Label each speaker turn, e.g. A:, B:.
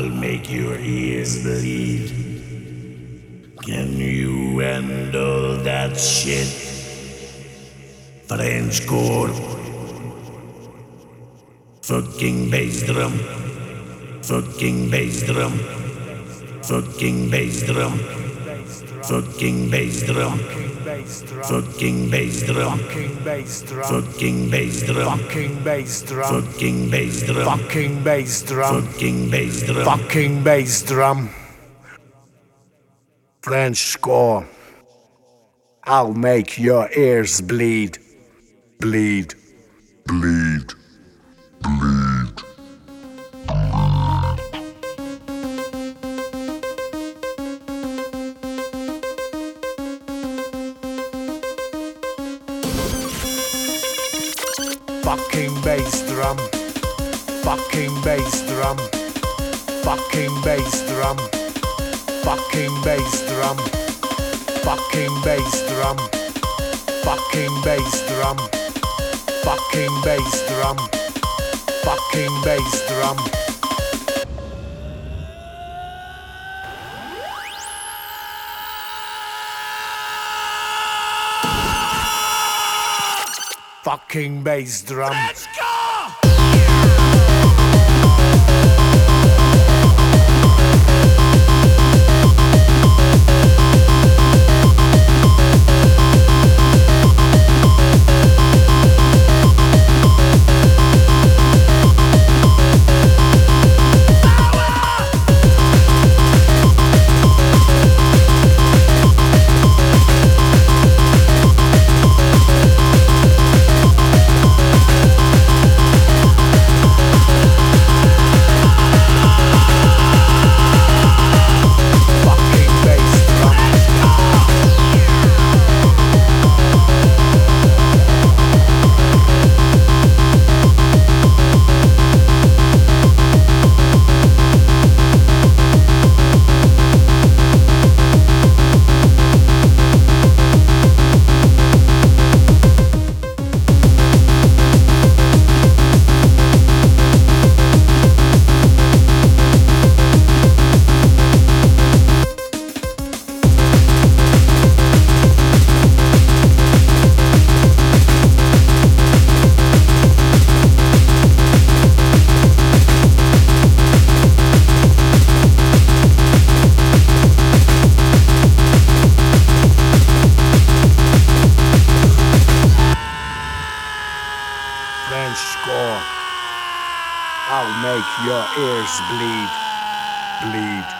A: I'll make your ears bleed. Can you handle that shit? Frenchcore. Fucking bass drum. Fucking bass drum. Fucking bass drum. Fucking bass drum. Fucking bass drum.
B: Fucking bass drum.
A: Fucking bass drum.
B: Fucking bass drum.
A: Fucking bass drum.
B: Fucking bass drum.
A: Fucking bass drum.
B: Fucking bass drum. Frenchcore. I'll make your ears bleed. Bleed.
C: bleed, bleed.
B: fucking bass drum, fucking bass drum, fucking bass drum, fucking bass drum, fucking bass drum, fucking bass drum, fucking bass drum, fucking bass drum. Fucking bass drum. I'll make your ears bleed.
C: Bleed.